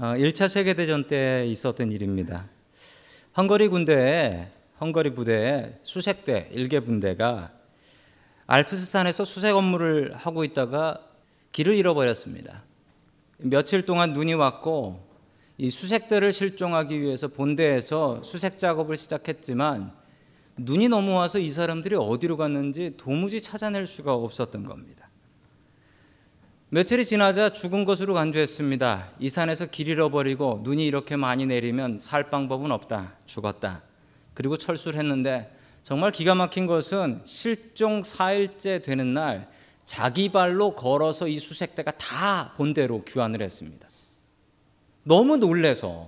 1차 어, 세계대전 때 있었던 일입니다. 헝거리 군대에 헝거리 부대에 수색대 일개 분대가 알프스산에서 수색 업무를 하고 있다가 길을 잃어버렸습니다. 며칠 동안 눈이 왔고 이 수색대를 실종하기 위해서 본대에서 수색 작업을 시작했지만 눈이 너무 와서 이 사람들이 어디로 갔는지 도무지 찾아낼 수가 없었던 겁니다. 며칠이 지나자 죽은 것으로 간주했습니다. 이 산에서 길 잃어버리고 눈이 이렇게 많이 내리면 살 방법은 없다. 죽었다. 그리고 철수를 했는데 정말 기가 막힌 것은 실종 4일째 되는 날 자기 발로 걸어서 이 수색대가 다 본대로 귀환을 했습니다. 너무 놀래서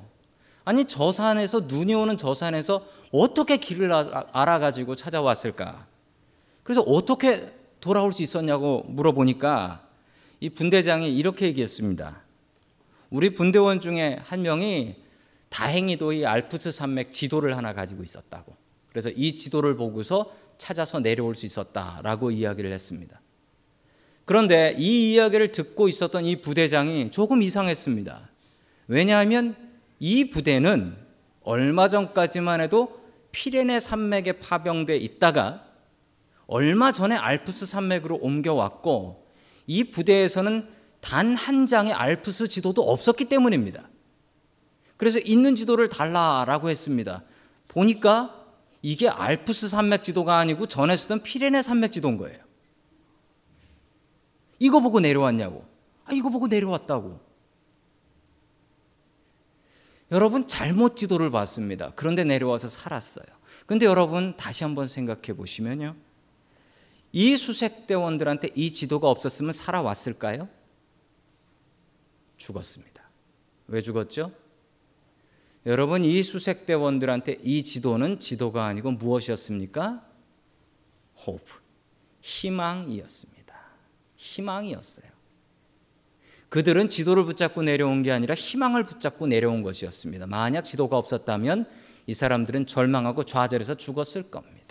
아니 저 산에서 눈이 오는 저 산에서 어떻게 길을 알아가지고 찾아왔을까? 그래서 어떻게 돌아올 수 있었냐고 물어보니까 이 분대장이 이렇게 얘기했습니다. 우리 분대원 중에 한 명이 다행히도 이 알프스 산맥 지도를 하나 가지고 있었다고. 그래서 이 지도를 보고서 찾아서 내려올 수 있었다라고 이야기를 했습니다. 그런데 이 이야기를 듣고 있었던 이 부대장이 조금 이상했습니다. 왜냐하면 이 부대는 얼마 전까지만 해도 피레네 산맥에 파병돼 있다가 얼마 전에 알프스 산맥으로 옮겨왔고 이 부대에서는 단 한 장의 알프스 지도도 없었기 때문입니다. 그래서 있는 지도를 달라라고 했습니다. 보니까 이게 알프스 산맥 지도가 아니고 전에 쓰던 피레네 산맥 지도인 거예요. 이거 보고 내려왔냐고. 아, 이거 보고 내려왔다고. 여러분 잘못 지도를 봤습니다. 그런데 내려와서 살았어요. 근데 여러분 다시 한번 생각해 보시면요. 이 수색대원들한테 이 지도가 없었으면 살아왔을까요? 죽었습니다. 왜 죽었죠? 여러분, 이 수색대원들한테 이 지도는 지도가 아니고 무엇이었습니까? hope. 희망이었습니다. 희망이었어요. 그들은 지도를 붙잡고 내려온 게 아니라 희망을 붙잡고 내려온 것이었습니다. 만약 지도가 없었다면 이 사람들은 절망하고 좌절해서 죽었을 겁니다.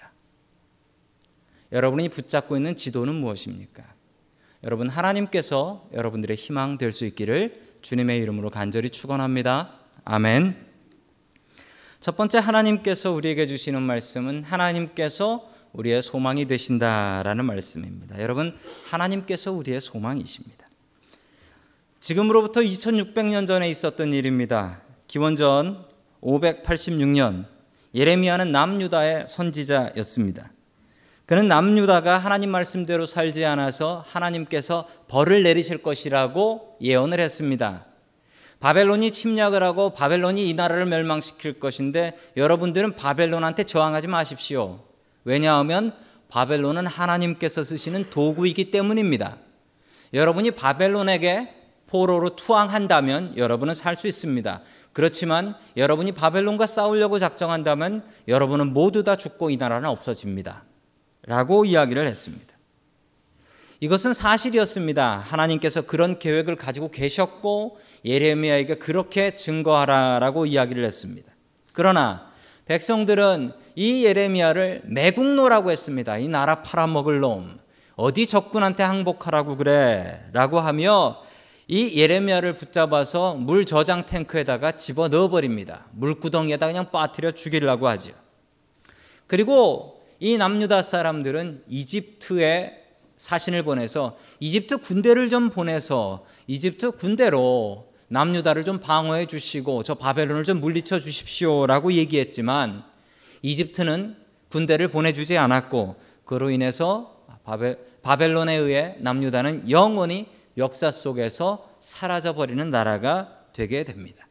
여러분이 붙잡고 있는 지도는 무엇입니까? 여러분 하나님께서 여러분들의 희망 될 수 있기를 주님의 이름으로 간절히 축원합니다. 아멘. 첫 번째 하나님께서 우리에게 주시는 말씀은 하나님께서 우리의 소망이 되신다라는 말씀입니다. 여러분 하나님께서 우리의 소망이십니다. 지금으로부터 2600년 전에 있었던 일입니다. 기원전 586년 예레미야는 남유다의 선지자였습니다. 그는 남유다가 하나님 말씀대로 살지 않아서 하나님께서 벌을 내리실 것이라고 예언을 했습니다. 바벨론이 침략을 하고 바벨론이 이 나라를 멸망시킬 것인데 여러분들은 바벨론한테 저항하지 마십시오. 왜냐하면 바벨론은 하나님께서 쓰시는 도구이기 때문입니다. 여러분이 바벨론에게 포로로 투항한다면 여러분은 살 수 있습니다. 그렇지만 여러분이 바벨론과 싸우려고 작정한다면 여러분은 모두 다 죽고 이 나라는 없어집니다. 라고 이야기를 했습니다. 이것은 사실이었습니다. 하나님께서 그런 계획을 가지고 계셨고 예레미야에게 그렇게 증거하라라고 이야기를 했습니다. 그러나 백성들은 이 예레미야를 매국노라고 했습니다. 이 나라 팔아먹을 놈. 어디 적군한테 항복하라고 그래. 라고 하며 이 예레미야를 붙잡아서 물 저장 탱크에다가 집어 넣어버립니다. 물구덩이에다 그냥 빠뜨려 죽이려고 하죠. 그리고 이 남유다 사람들은 이집트에 사신을 보내서 이집트 군대를 좀 보내서 이집트 군대로 남유다를 좀 방어해 주시고 저 바벨론을 좀 물리쳐 주십시오라고 얘기했지만 이집트는 군대를 보내주지 않았고 그로 인해서 바벨, 바벨론에 의해 남유다는 영원히 역사 속에서 사라져 버리는 나라가 되게 됩니다.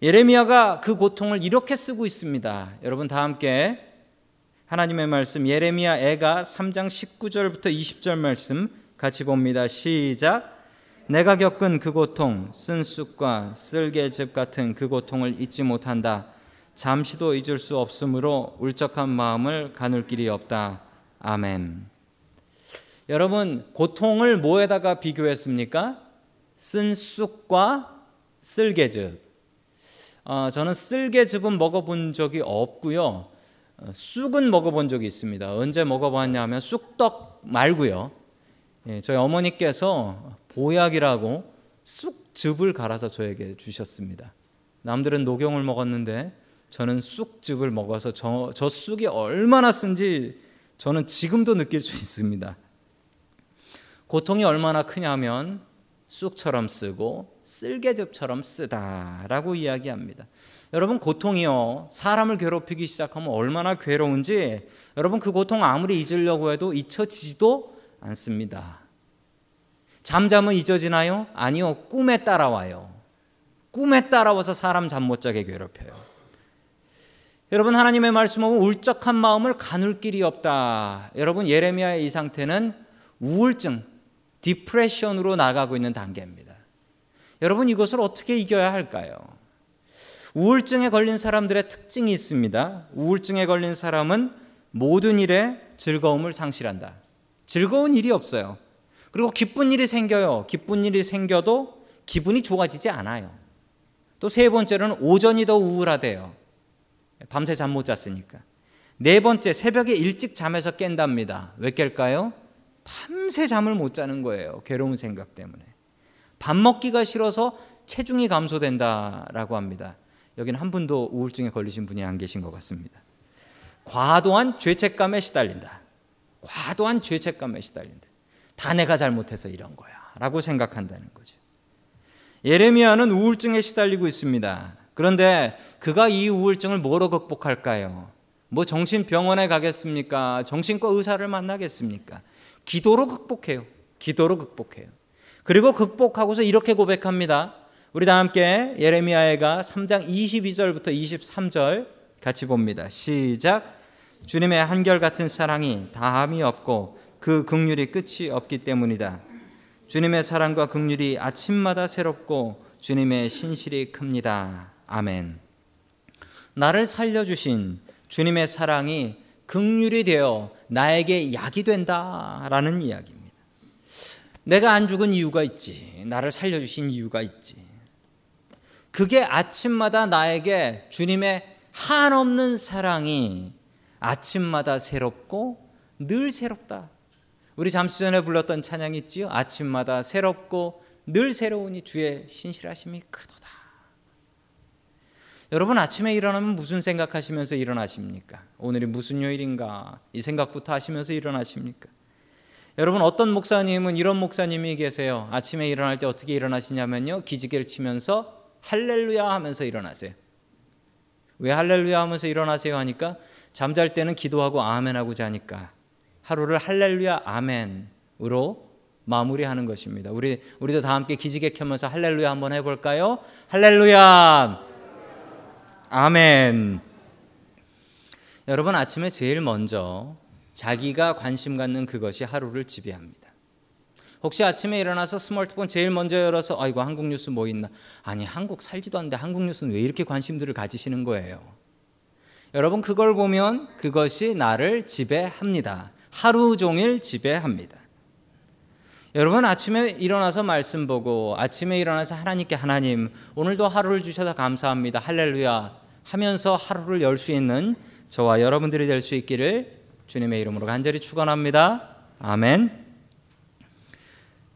예레미야가 그 고통을 이렇게 쓰고 있습니다. 여러분 다 함께 하나님의 말씀 예레미야 애가 3장 19절부터 20절 말씀 같이 봅니다. 시작. 내가 겪은 그 고통, 쓴쑥과 쓸개즙 같은 그 고통을 잊지 못한다. 잠시도 잊을 수 없으므로 울적한 마음을 가눌 길이 없다. 아멘. 여러분, 고통을 뭐에다가 비교했습니까? 쓴쑥과 쓸개즙. 어, 저는 쓸개즙은 먹어본 적이 없고요. 어, 쑥은 먹어본 적이 있습니다. 언제 먹어봤냐면 쑥떡 말고요. 예, 저희 어머니께서 보약이라고 쑥즙을 갈아서 저에게 주셨습니다. 남들은 녹용을 먹었는데 저는 쑥즙을 먹어서 저, 저 쑥이 얼마나 쓴지 저는 지금도 느낄 수 있습니다. 고통이 얼마나 크냐면 쑥처럼 쓰고 쓸개즙처럼 쓰다라고 이야기합니다. 여러분 고통이요 사람을 괴롭히기 시작하면 얼마나 괴로운지 여러분 그 고통 아무리 잊으려고 해도 잊혀지지도 않습니다. 잠자면 잊어지나요? 아니요 꿈에 따라와요. 꿈에 따라와서 사람 잠 못 자게 괴롭혀요. 여러분 하나님의 말씀은 울적한 마음을 가눌 길이 없다. 여러분 예레미야의 이 상태는 우울증, 디프레션으로 나가고 있는 단계입니다. 여러분 이것을 어떻게 이겨야 할까요? 우울증에 걸린 사람들의 특징이 있습니다. 우울증에 걸린 사람은 모든 일에 즐거움을 상실한다. 즐거운 일이 없어요. 그리고 기쁜 일이 생겨요. 기쁜 일이 생겨도 기분이 좋아지지 않아요. 또 세 번째로는 오전이 더 우울하대요. 밤새 잠 못 잤으니까. 네 번째, 새벽에 일찍 잠에서 깬답니다. 왜 깰까요? 밤새 잠을 못 자는 거예요. 괴로운 생각 때문에. 밥 먹기가 싫어서 체중이 감소된다라고 합니다. 여기는 한 분도 우울증에 걸리신 분이 안 계신 것 같습니다. 과도한 죄책감에 시달린다. 과도한 죄책감에 시달린다. 다 내가 잘못해서 이런 거야. 라고 생각한다는 거죠. 예레미야는 우울증에 시달리고 있습니다. 그런데 그가 이 우울증을 뭐로 극복할까요? 뭐 정신병원에 가겠습니까? 정신과 의사를 만나겠습니까? 기도로 극복해요. 기도로 극복해요. 그리고 극복하고서 이렇게 고백합니다. 우리 다 함께 예레미야가 3장 22절부터 23절 같이 봅니다. 시작. 주님의 한결같은 사랑이 다함이 없고 그 극률이 끝이 없기 때문이다. 주님의 사랑과 극률이 아침마다 새롭고 주님의 신실이 큽니다. 아멘. 나를 살려 주신 주님의 사랑이 극률이 되어 나에게 약이 된다라는 이야기입니다. 내가 안 죽은 이유가 있지. 나를 살려 주신 이유가 있지. 그게 아침마다 나에게 주님의 한없는 사랑이 아침마다 새롭고 늘 새롭다. 우리 잠시 전에 불렀던 찬양이 있지요. 아침마다 새롭고 늘 새로우니 주의 신실하심이 크도다. 여러분 아침에 일어나면 무슨 생각하시면서 일어나십니까? 오늘이 무슨 요일인가 이 생각부터 하시면서 일어나십니까? 여러분 어떤 목사님은 이런 목사님이 계세요. 아침에 일어날 때 어떻게 일어나시냐면요. 기지개를 치면서 할렐루야 하면서 일어나세요. 왜 할렐루야 하면서 일어나세요 하니까 잠잘 때는 기도하고 아멘하고 자니까 하루를 할렐루야 아멘으로 마무리하는 것입니다. 우리 우리도 다 함께 기지개 켜면서 할렐루야 한번 해 볼까요? 할렐루야 아멘. 여러분 아침에 제일 먼저 자기가 관심 갖는 그것이 하루를 지배합니다. 혹시 아침에 일어나서 스마트폰 제일 먼저 열어서 아이고 한국 뉴스 뭐 있나? 아니 한국 살지도 않는데 한국 뉴스는 왜 이렇게 관심들을 가지시는 거예요? 여러분 그걸 보면 그것이 나를 지배합니다. 하루 종일 지배합니다. 여러분 아침에 일어나서 말씀 보고 아침에 일어나서 하나님께 하나님 오늘도 하루를 주셔서 감사합니다. 할렐루야 하면서 하루를 열 수 있는 저와 여러분들이 될 수 있기를 주님의 이름으로 간절히 축원합니다. 아멘.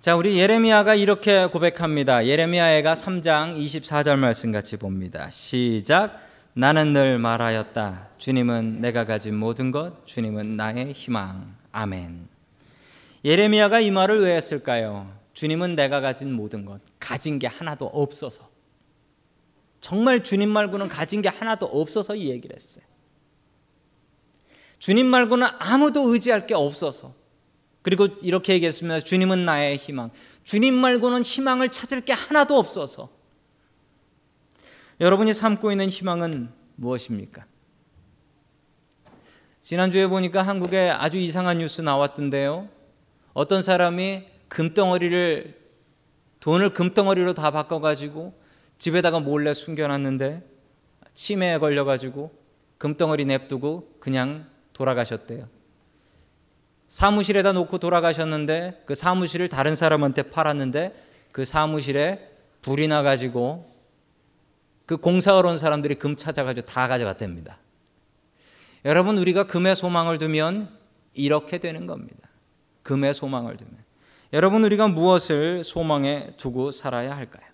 자, 우리 예레미야가 이렇게 고백합니다. 예레미야가 3장 24절 말씀 같이 봅니다. 시작. 나는 늘 말하였다. 주님은 내가 가진 모든 것, 주님은 나의 희망. 아멘. 예레미야가 이 말을 왜 했을까요? 주님은 내가 가진 모든 것, 가진 게 하나도 없어서. 정말 주님 말고는 가진 게 하나도 없어서 이 얘기를 했어요. 주님 말고는 아무도 의지할 게 없어서. 그리고 이렇게 얘기했습니다. 주님은 나의 희망. 주님 말고는 희망을 찾을 게 하나도 없어서. 여러분이 삼고 있는 희망은 무엇입니까? 지난주에 보니까 한국에 아주 이상한 뉴스 나왔던데요. 어떤 사람이 금덩어리를 돈을 금덩어리로 다 바꿔가지고 집에다가 몰래 숨겨놨는데 치매에 걸려가지고 금덩어리 냅두고 그냥 돌아가셨대요. 사무실에다 놓고 돌아가셨는데 그 사무실을 다른 사람한테 팔았는데 그 사무실에 불이 나가지고 그 공사하러 온 사람들이 금 찾아가지고 다 가져갔답니다. 여러분 우리가 금에 소망을 두면 이렇게 되는 겁니다. 금에 소망을 두면 여러분 우리가 무엇을 소망에 두고 살아야 할까요?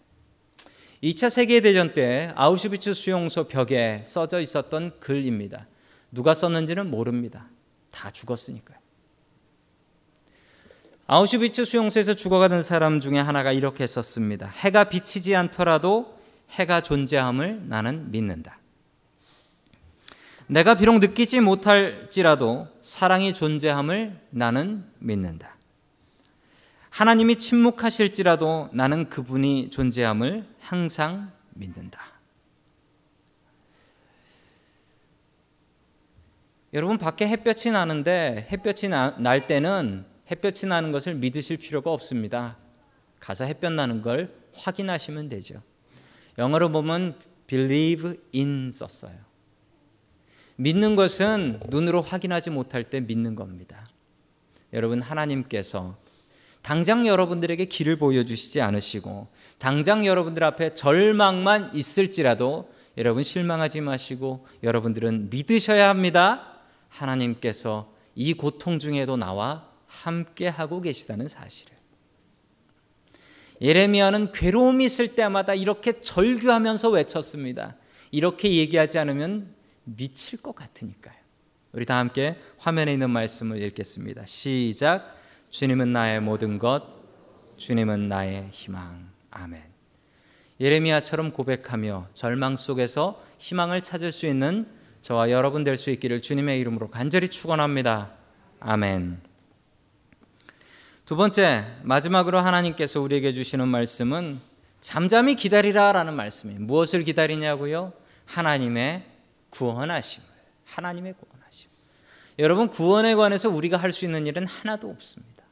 2차 세계대전 때 아우슈비츠 수용소 벽에 써져 있었던 글입니다. 누가 썼는지는 모릅니다. 다 죽었으니까요. 아우슈비츠 수용소에서 죽어가던 사람 중에 하나가 이렇게 썼습니다. 해가 비치지 않더라도 해가 존재함을 나는 믿는다. 내가 비록 느끼지 못할지라도 사랑이 존재함을 나는 믿는다. 하나님이 침묵하실지라도 나는 그분이 존재함을 항상 믿는다. 여러분 밖에 햇볕이 나는데 햇볕이 나, 날 때는 햇볕이 나는 것을 믿으실 필요가 없습니다. 가서 햇볕 나는 걸 확인하시면 되죠. 영어로 보면 believe in 썼어요. 믿는 것은 눈으로 확인하지 못할 때 믿는 겁니다. 여러분 하나님께서 당장 여러분들에게 길을 보여주시지 않으시고 당장 여러분들 앞에 절망만 있을지라도 여러분 실망하지 마시고 여러분들은 믿으셔야 합니다. 하나님께서 이 고통 중에도 나와 함께 하고 계시다는 사실을. 예레미야는 괴로움이 있을 때마다 이렇게 절규하면서 외쳤습니다. 이렇게 얘기하지 않으면 미칠 것 같으니까요. 우리 다 함께 화면에 있는 말씀을 읽겠습니다. 시작. 주님은 나의 모든 것, 주님은 나의 희망. 아멘. 예레미야처럼 고백하며 절망 속에서 희망을 찾을 수 있는 저와 여러분 될 수 있기를 주님의 이름으로 간절히 축원합니다. 아멘. 두 번째, 마지막으로 하나님께서 우리에게 주시는 말씀은 잠잠히 기다리라라는 말씀이에요. 무엇을 기다리냐고요? 하나님의 구원하심을. 하나님의 구원하심. 여러분 구원에 관해서 우리가 할 수 있는 일은 하나도 없습니다.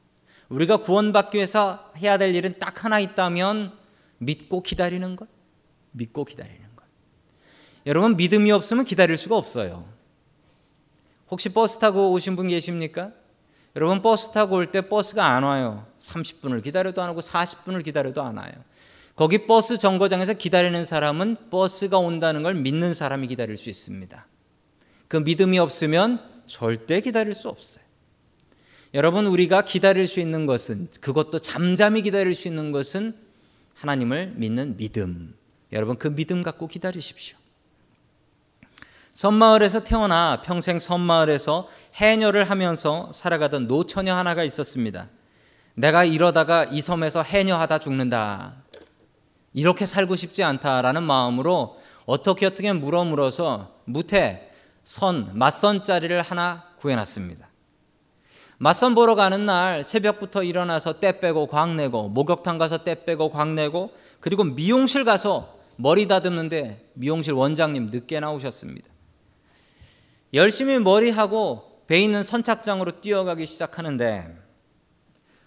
우리가 구원받기 위해서 해야 될 일은 딱 하나 있다면 믿고 기다리는 것. 믿고 기다리는 것. 여러분 믿음이 없으면 기다릴 수가 없어요. 혹시 버스 타고 오신 분 계십니까? 여러분 버스 타고 올 때 버스가 안 와요. 30분을 기다려도 안 오고 40분을 기다려도 안 와요. 거기 버스 정거장에서 기다리는 사람은 버스가 온다는 걸 믿는 사람이 기다릴 수 있습니다. 그 믿음이 없으면 절대 기다릴 수 없어요. 여러분 우리가 기다릴 수 있는 것은 그것도 잠잠히 기다릴 수 있는 것은 하나님을 믿는 믿음. 여러분 그 믿음 갖고 기다리십시오. 섬마을에서 태어나 평생 섬마을에서 해녀를 하면서 살아가던 노처녀 하나가 있었습니다. 내가 이러다가 이 섬에서 해녀하다 죽는다. 이렇게 살고 싶지 않다라는 마음으로 어떻게 어떻게 물어 물어서 무태 선 맞선 자리를 하나 구해놨습니다. 맞선 보러 가는 날 새벽부터 일어나서 때 빼고 광 내고 목욕탕 가서 때 빼고 광 내고 그리고 미용실 가서 머리 다듬는데 미용실 원장님 늦게 나오셨습니다. 열심히 머리하고 배 있는 선착장으로 뛰어가기 시작하는데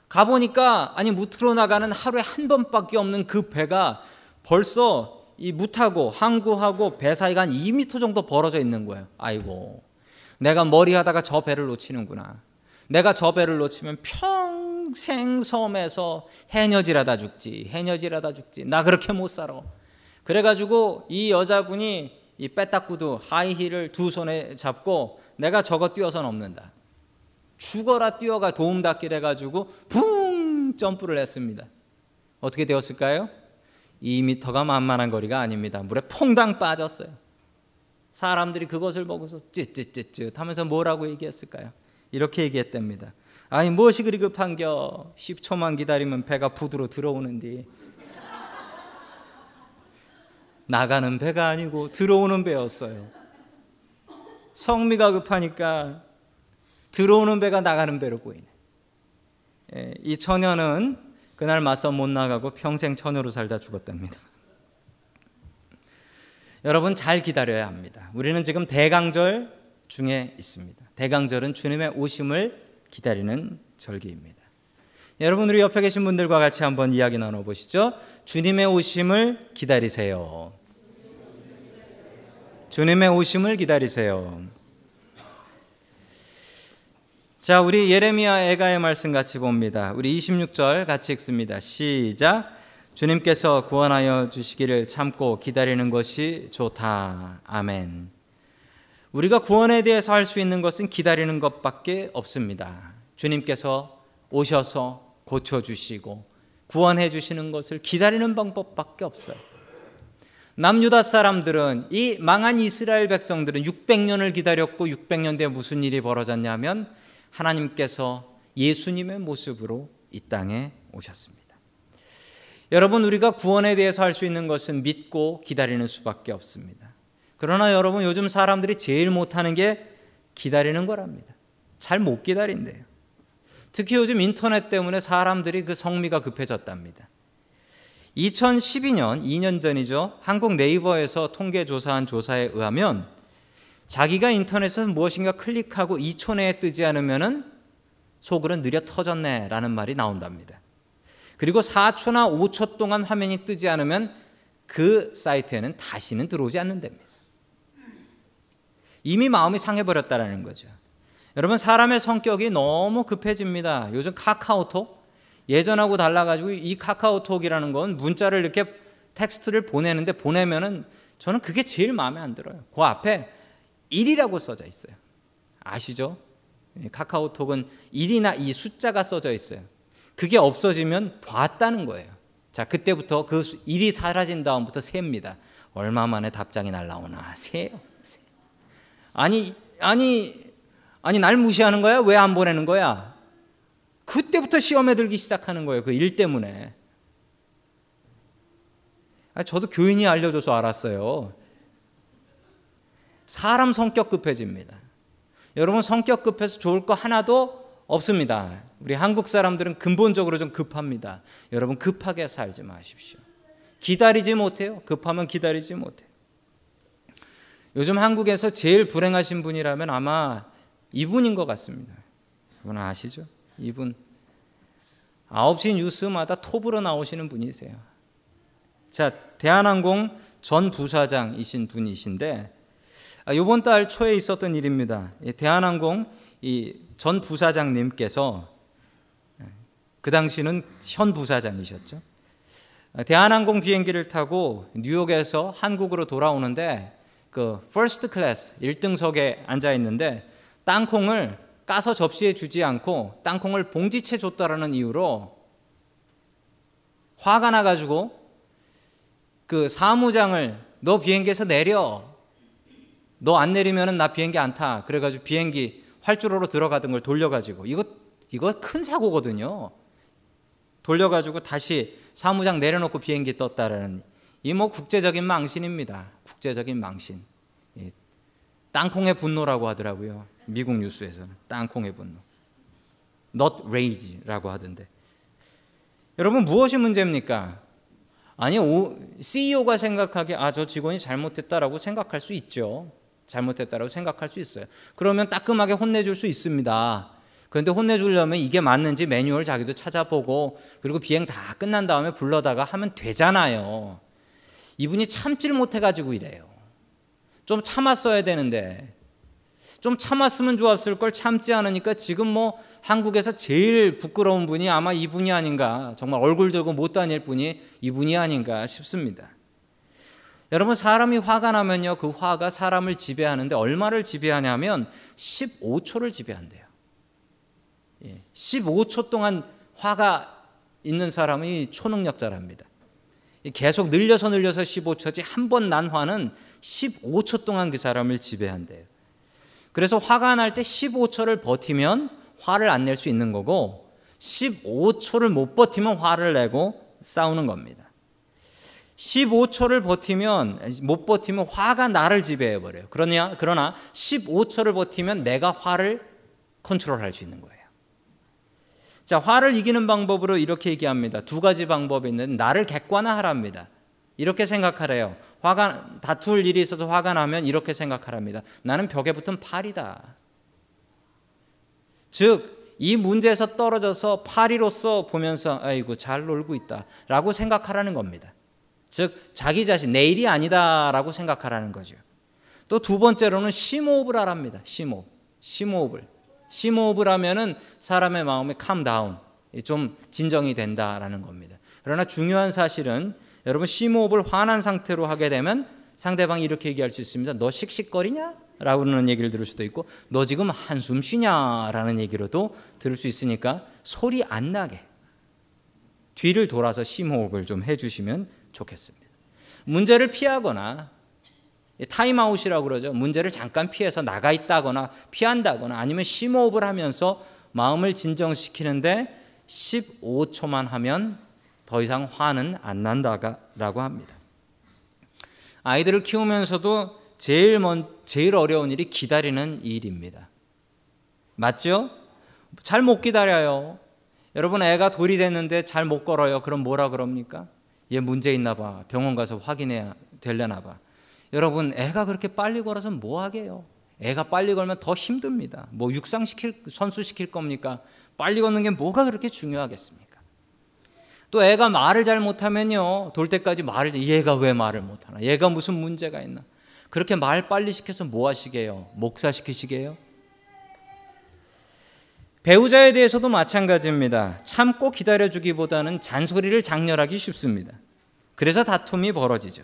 가보니까 아니 무트로 나가는 하루에 한 번밖에 없는 그 배가 벌써 이 무타고 항구하고 배 사이가 한 2미터 정도 벌어져 있는 거예요. 아이고 내가 머리하다가 저 배를 놓치는구나. 내가 저 배를 놓치면 평생 섬에서 해녀질하다 죽지. 해녀질하다 죽지. 나 그렇게 못 살아. 그래가지고 이 여자분이 이 빼딱구두 하이힐을 두 손에 잡고 내가 저거 뛰어서 넘는다. 죽어라 뛰어가 도움 닫기를 해가지고 붕 점프를 했습니다. 어떻게 되었을까요? 2미터가 만만한 거리가 아닙니다. 물에 퐁당 빠졌어요. 사람들이 그것을 보고서 찌찌찌찌 하면서 뭐라고 얘기했을까요? 이렇게 얘기했답니다. 아니 무엇이 그리 급한겨 10초만 기다리면 배가 부두로 들어오는디 나가는 배가 아니고 들어오는 배였어요. 성미가 급하니까 들어오는 배가 나가는 배로 보이네. 예, 이 처녀는 그날 맞서 못 나가고 평생 처녀로 살다 죽었답니다. 여러분 잘 기다려야 합니다. 우리는 지금 대강절 중에 있습니다. 대강절은 주님의 오심을 기다리는 절기입니다. 여러분 우리 옆에 계신 분들과 같이 한번 이야기 나눠 보시죠. 주님의 오심을 기다리세요. 주님의 오심을 기다리세요. 자, 우리 예레미야 애가의 말씀 같이 봅니다. 우리 26절 같이 읽습니다. 시작. 주님께서 구원하여 주시기를 참고 기다리는 것이 좋다. 아멘. 우리가 구원에 대해서 할 수 있는 것은 기다리는 것밖에 없습니다. 주님께서 오셔서 고쳐주시고 구원해 주시는 것을 기다리는 방법밖에 없어요. 남유다 사람들은 이 망한 이스라엘 백성들은 600년을 기다렸고 600년 뒤에 무슨 일이 벌어졌냐면 하나님께서 예수님의 모습으로 이 땅에 오셨습니다. 여러분 우리가 구원에 대해서 할 수 있는 것은 믿고 기다리는 수밖에 없습니다. 그러나 여러분 요즘 사람들이 제일 못하는 게 기다리는 거랍니다. 잘 못 기다린대요. 특히 요즘 인터넷 때문에 사람들이 그 성미가 급해졌답니다. 2012년, 2년 전이죠. 한국 네이버에서 통계 조사한 조사에 의하면 자기가 인터넷에서 무엇인가 클릭하고 2초 내에 뜨지 않으면은 속으로 느려 터졌네라는 말이 나온답니다. 그리고 4초나 5초 동안 화면이 뜨지 않으면 그 사이트에는 다시는 들어오지 않는답니다. 이미 마음이 상해버렸다라는 거죠. 여러분 사람의 성격이 너무 급해집니다. 요즘 카카오톡 예전하고 달라가지고 이 카카오톡이라는 건 문자를 이렇게 텍스트를 보내는데 보내면은 저는 그게 제일 마음에 안 들어요. 그 앞에 1이라고 써져 있어요. 아시죠? 카카오톡은 1이나 이 숫자가 써져 있어요. 그게 없어지면 봤다는 거예요. 자, 그때부터 그 1이 사라진 다음부터 셉니다. 얼마 만에 답장이 날라오나 세요. 세. 아니 아니 아니 날 무시하는 거야? 왜 안 보내는 거야? 그때부터 시험에 들기 시작하는 거예요. 그 일 때문에. 아, 저도 교인이 알려줘서 알았어요. 사람 성격 급해집니다. 여러분 성격 급해서 좋을 거 하나도 없습니다. 우리 한국 사람들은 근본적으로 좀 급합니다. 여러분 급하게 살지 마십시오. 기다리지 못해요. 급하면 기다리지 못해요. 요즘 한국에서 제일 불행하신 분이라면 아마 이분인 것 같습니다. 여러분 아시죠? 이분 9시 뉴스마다 톱으로 나오시는 분이세요. 자, 대한항공 전 부사장이신 분이신데 이번 아, 달 초에 있었던 일입니다. 대한항공 전 부사장님께서 그 당시는 현 부사장이셨죠. 대한항공 비행기를 타고 뉴욕에서 한국으로 돌아오는데 그 first class 1등석에 앉아 있는데 땅콩을 까서 접시에 주지 않고 땅콩을 봉지째 줬다라는 이유로 화가 나가지고 그 사무장을 너 비행기에서 내려 너 안 내리면은 나 비행기 안 타. 그래가지고 비행기 활주로로 들어가던 걸 돌려가지고 이거 이거 큰 사고거든요. 돌려가지고 다시 사무장 내려놓고 비행기 떴다라는 이 뭐 국제적인 망신입니다. 국제적인 망신. 땅콩의 분노라고 하더라고요. 미국 뉴스에서는 땅콩의 분노. not rage라고 하던데. 여러분 무엇이 문제입니까? 아니 CEO가 생각하기에 아저 직원이 잘못했다라고 생각할 수 있죠. 잘못했다라고 생각할 수 있어요. 그러면 따끔하게 혼내줄 수 있습니다. 그런데 혼내주려면 이게 맞는지 매뉴얼 자기도 찾아보고 그리고 비행 다 끝난 다음에 불러다가 하면 되잖아요. 이분이 참질 못해가지고 이래요. 좀 참았어야 되는데 좀 참았으면 좋았을 걸 참지 않으니까 지금 뭐 한국에서 제일 부끄러운 분이 아마 이분이 아닌가 정말 얼굴 들고 못 다닐 분이 이분이 아닌가 싶습니다. 여러분 사람이 화가 나면요 그 화가 사람을 지배하는데 얼마를 지배하냐면 15초를 지배한대요. 15초 예, 동안 화가 있는 사람이 초능력자랍니다. 계속 늘려서 늘려서 15초지 한 번 난 화는 15초 동안 그 사람을 지배한대요. 그래서 화가 날 때 15초를 버티면 화를 안 낼 수 있는 거고 15초를 못 버티면 화를 내고 싸우는 겁니다. 15초를 버티면 못 버티면 화가 나를 지배해 버려요. 그러냐 그러나 15초를 버티면 내가 화를 컨트롤할 수 있는 거예요. 자, 화를 이기는 방법으로 이렇게 얘기합니다. 두 가지 방법이 있는데 나를 객관화하랍니다. 이렇게 생각하래요. 화가 다툴 일이 있어서 화가 나면 이렇게 생각하랍니다. 나는 벽에 붙은 팔이다. 즉 이 문제에서 떨어져서 파리로서 보면서 아이고 잘 놀고 있다라고 생각하라는 겁니다. 즉 자기 자신 내 일이 아니다라고 생각하라는 거죠. 또 두 번째로는 심호흡을 하랍니다. 심호흡. 심호흡을. 심호흡을 하면은 사람의 마음이 캄다운, 좀 진정이 된다라는 겁니다. 그러나 중요한 사실은 여러분 심호흡을 화난 상태로 하게 되면 상대방이 이렇게 얘기할 수 있습니다. 너 씩씩거리냐? 라고는 얘기를 들을 수도 있고 너 지금 한숨 쉬냐라는 얘기로도 들을 수 있으니까 소리 안 나게 뒤를 돌아서 심호흡을 좀 해주시면 좋겠습니다. 문제를 피하거나 타임아웃이라고 그러죠. 문제를 잠깐 피해서 나가 있다거나 피한다거나 아니면 심호흡을 하면서 마음을 진정시키는데 15초만 하면 더 이상 화는 안 난다라고 합니다. 아이들을 키우면서도 제일 먼 제일 어려운 일이 기다리는 일입니다. 맞죠? 잘 못 기다려요. 여러분 애가 돌이 됐는데 잘 못 걸어요. 그럼 뭐라 그럽니까? 얘 문제 있나 봐. 병원 가서 확인해야 되려나 봐. 여러분 애가 그렇게 빨리 걸어서 뭐 하게요? 애가 빨리 걸면 더 힘듭니다. 뭐 육상 시킬 선수 시킬 겁니까? 빨리 걷는 게 뭐가 그렇게 중요하겠습니까? 또 애가 말을 잘 못하면요 돌 때까지 말을 얘가 왜 말을 못하나? 얘가 무슨 문제가 있나? 그렇게 말 빨리 시켜서 뭐 하시게요? 목사 시키시게요? 배우자에 대해서도 마찬가지입니다. 참고 기다려주기보다는 잔소리를 장렬하기 쉽습니다. 그래서 다툼이 벌어지죠.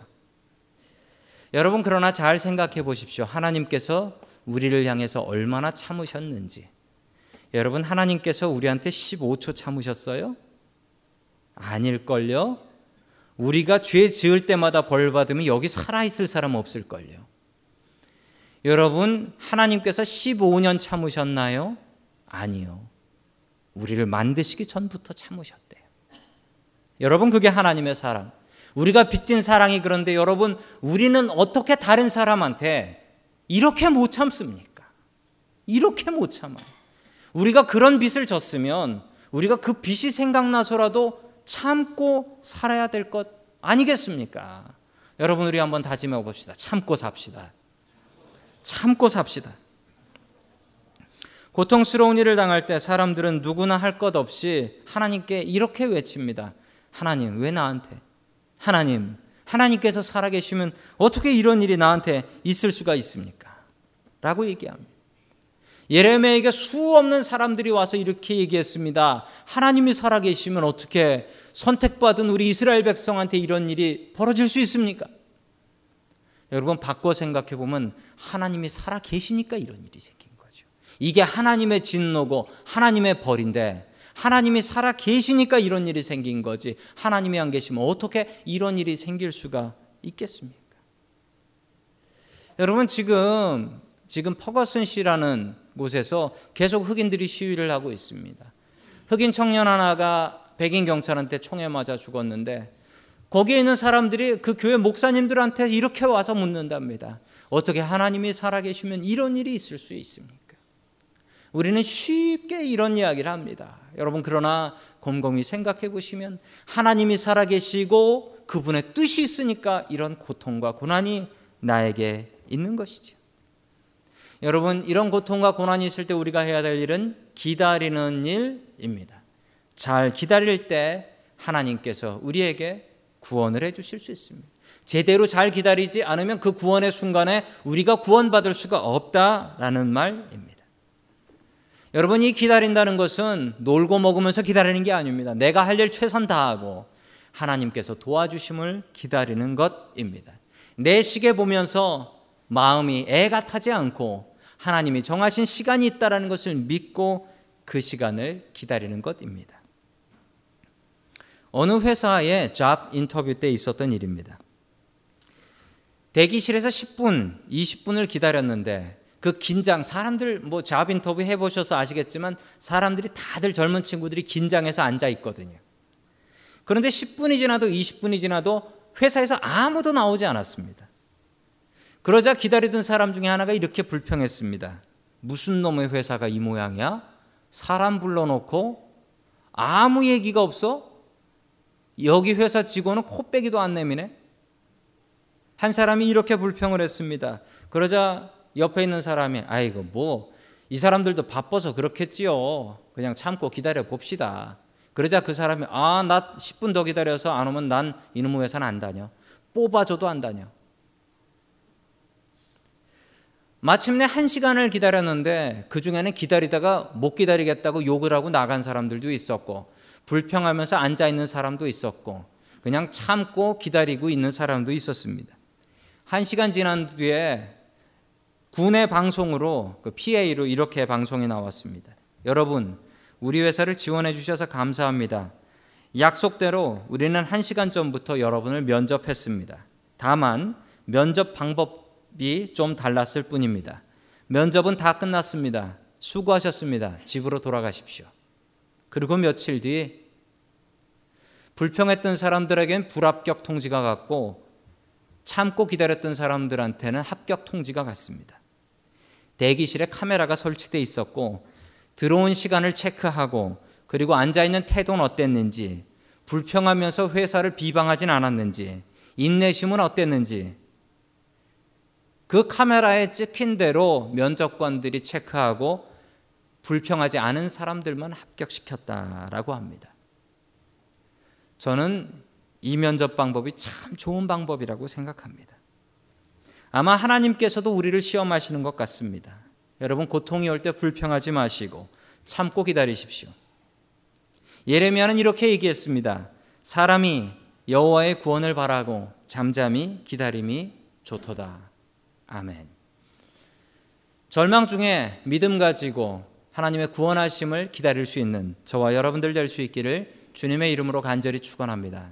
여러분 그러나 잘 생각해 보십시오. 하나님께서 우리를 향해서 얼마나 참으셨는지. 여러분 하나님께서 우리한테 15초 참으셨어요? 아닐걸요? 우리가 죄 지을 때마다 벌 받으면 여기 살아 있을 사람 없을걸요. 여러분 하나님께서 15년 참으셨나요? 아니요. 우리를 만드시기 전부터 참으셨대요. 여러분 그게 하나님의 사랑. 우리가 빚진 사랑이 그런데 여러분 우리는 어떻게 다른 사람한테 이렇게 못 참습니까? 이렇게 못 참아요. 우리가 그런 빚을 졌으면 우리가 그 빚이 생각나서라도 참고 살아야 될 것 아니겠습니까? 여러분 우리 한번 다짐해 봅시다. 참고 삽시다. 참고 삽시다. 고통스러운 일을 당할 때 사람들은 누구나 할 것 없이 하나님께 이렇게 외칩니다. 하나님, 왜 나한테? 하나님, 하나님께서 살아계시면 어떻게 이런 일이 나한테 있을 수가 있습니까? 라고 얘기합니다. 예레미야에게 수 없는 사람들이 와서 이렇게 얘기했습니다. 하나님이 살아계시면 어떻게 선택받은 우리 이스라엘 백성한테 이런 일이 벌어질 수 있습니까? 여러분 바꿔 생각해 보면 하나님이 살아 계시니까 이런 일이 생깁니다. 이게 하나님의 진노고 하나님의 벌인데 하나님이 살아 계시니까 이런 일이 생긴 거지. 하나님이 안 계시면 어떻게 이런 일이 생길 수가 있겠습니까? 여러분 지금 지금 퍼거슨 시라는 곳에서 계속 흑인들이 시위를 하고 있습니다. 흑인 청년 하나가 백인 경찰한테 총에 맞아 죽었는데 거기에 있는 사람들이 그 교회 목사님들한테 이렇게 와서 묻는답니다. 어떻게 하나님이 살아계시면 이런 일이 있을 수 있습니까? 우리는 쉽게 이런 이야기를 합니다. 여러분 그러나 곰곰이 생각해 보시면 하나님이 살아계시고 그분의 뜻이 있으니까 이런 고통과 고난이 나에게 있는 것이죠. 여러분 이런 고통과 고난이 있을 때 우리가 해야 될 일은 기다리는 일입니다. 잘 기다릴 때 하나님께서 우리에게 구원을 해 주실 수 있습니다. 제대로 잘 기다리지 않으면 그 구원의 순간에 우리가 구원받을 수가 없다라는 말입니다. 여러분 이 기다린다는 것은 놀고 먹으면서 기다리는 게 아닙니다. 내가 할 일 최선 다하고 하나님께서 도와주심을 기다리는 것입니다. 내 시계 보면서 마음이 애가 타지 않고 하나님이 정하신 시간이 있다라는 것을 믿고 그 시간을 기다리는 것입니다. 어느 회사의 잡 인터뷰 때 있었던 일입니다. 대기실에서 10분, 20분을 기다렸는데 그 긴장 사람들 뭐 잡 인터뷰 해 보셔서 아시겠지만 사람들이 다들 젊은 친구들이 긴장해서 앉아 있거든요. 그런데 10분이 지나도 20분이 지나도 회사에서 아무도 나오지 않았습니다. 그러자 기다리던 사람 중에 하나가 이렇게 불평했습니다. 무슨 놈의 회사가 이 모양이야? 사람 불러놓고 아무 얘기가 없어? 여기 회사 직원은 코빼기도 안 내미네? 한 사람이 이렇게 불평을 했습니다. 그러자 옆에 있는 사람이 아이고 뭐 이 사람들도 바빠서 그렇겠지요. 그냥 참고 기다려 봅시다. 그러자 그 사람이 아 나 10분 더 기다려서 안 오면 난 이놈의 회사는 안 다녀. 뽑아줘도 안 다녀. 마침내 한 시간을 기다렸는데 그 중에는 기다리다가 못 기다리겠다고 욕을 하고 나간 사람들도 있었고 불평하면서 앉아 있는 사람도 있었고 그냥 참고 기다리고 있는 사람도 있었습니다. 한 시간 지난 뒤에 군의 방송으로 그 PA로 이렇게 방송이 나왔습니다. 여러분, 우리 회사를 지원해 주셔서 감사합니다. 약속대로 우리는 한 시간 전부터 여러분을 면접했습니다. 다만 면접 방법 이좀 달랐을 뿐입니다. 면접은 다 끝났습니다. 수고하셨습니다. 집으로 돌아가십시오. 그리고 며칠 뒤 불평했던 사람들에겐 불합격 통지가 갔고 참고 기다렸던 사람들한테는 합격 통지가 갔습니다. 대기실에 카메라가 설치돼 있었고 들어온 시간을 체크하고 그리고 앉아 있는 태도는 어땠는지 불평하면서 회사를 비방하진 않았는지 인내심은 어땠는지 그 카메라에 찍힌 대로 면접관들이 체크하고 불평하지 않은 사람들만 합격시켰다라고 합니다. 저는 이 면접 방법이 참 좋은 방법이라고 생각합니다. 아마 하나님께서도 우리를 시험하시는 것 같습니다. 여러분 고통이 올 때 불평하지 마시고 참고 기다리십시오. 예레미야는 이렇게 얘기했습니다. 사람이 여호와의 구원을 바라고 잠잠히 기다림이 좋도다. 아멘. 절망 중에 믿음 가지고 하나님의 구원하심을 기다릴 수 있는 저와 여러분들 될 수 있기를 주님의 이름으로 간절히 축원합니다.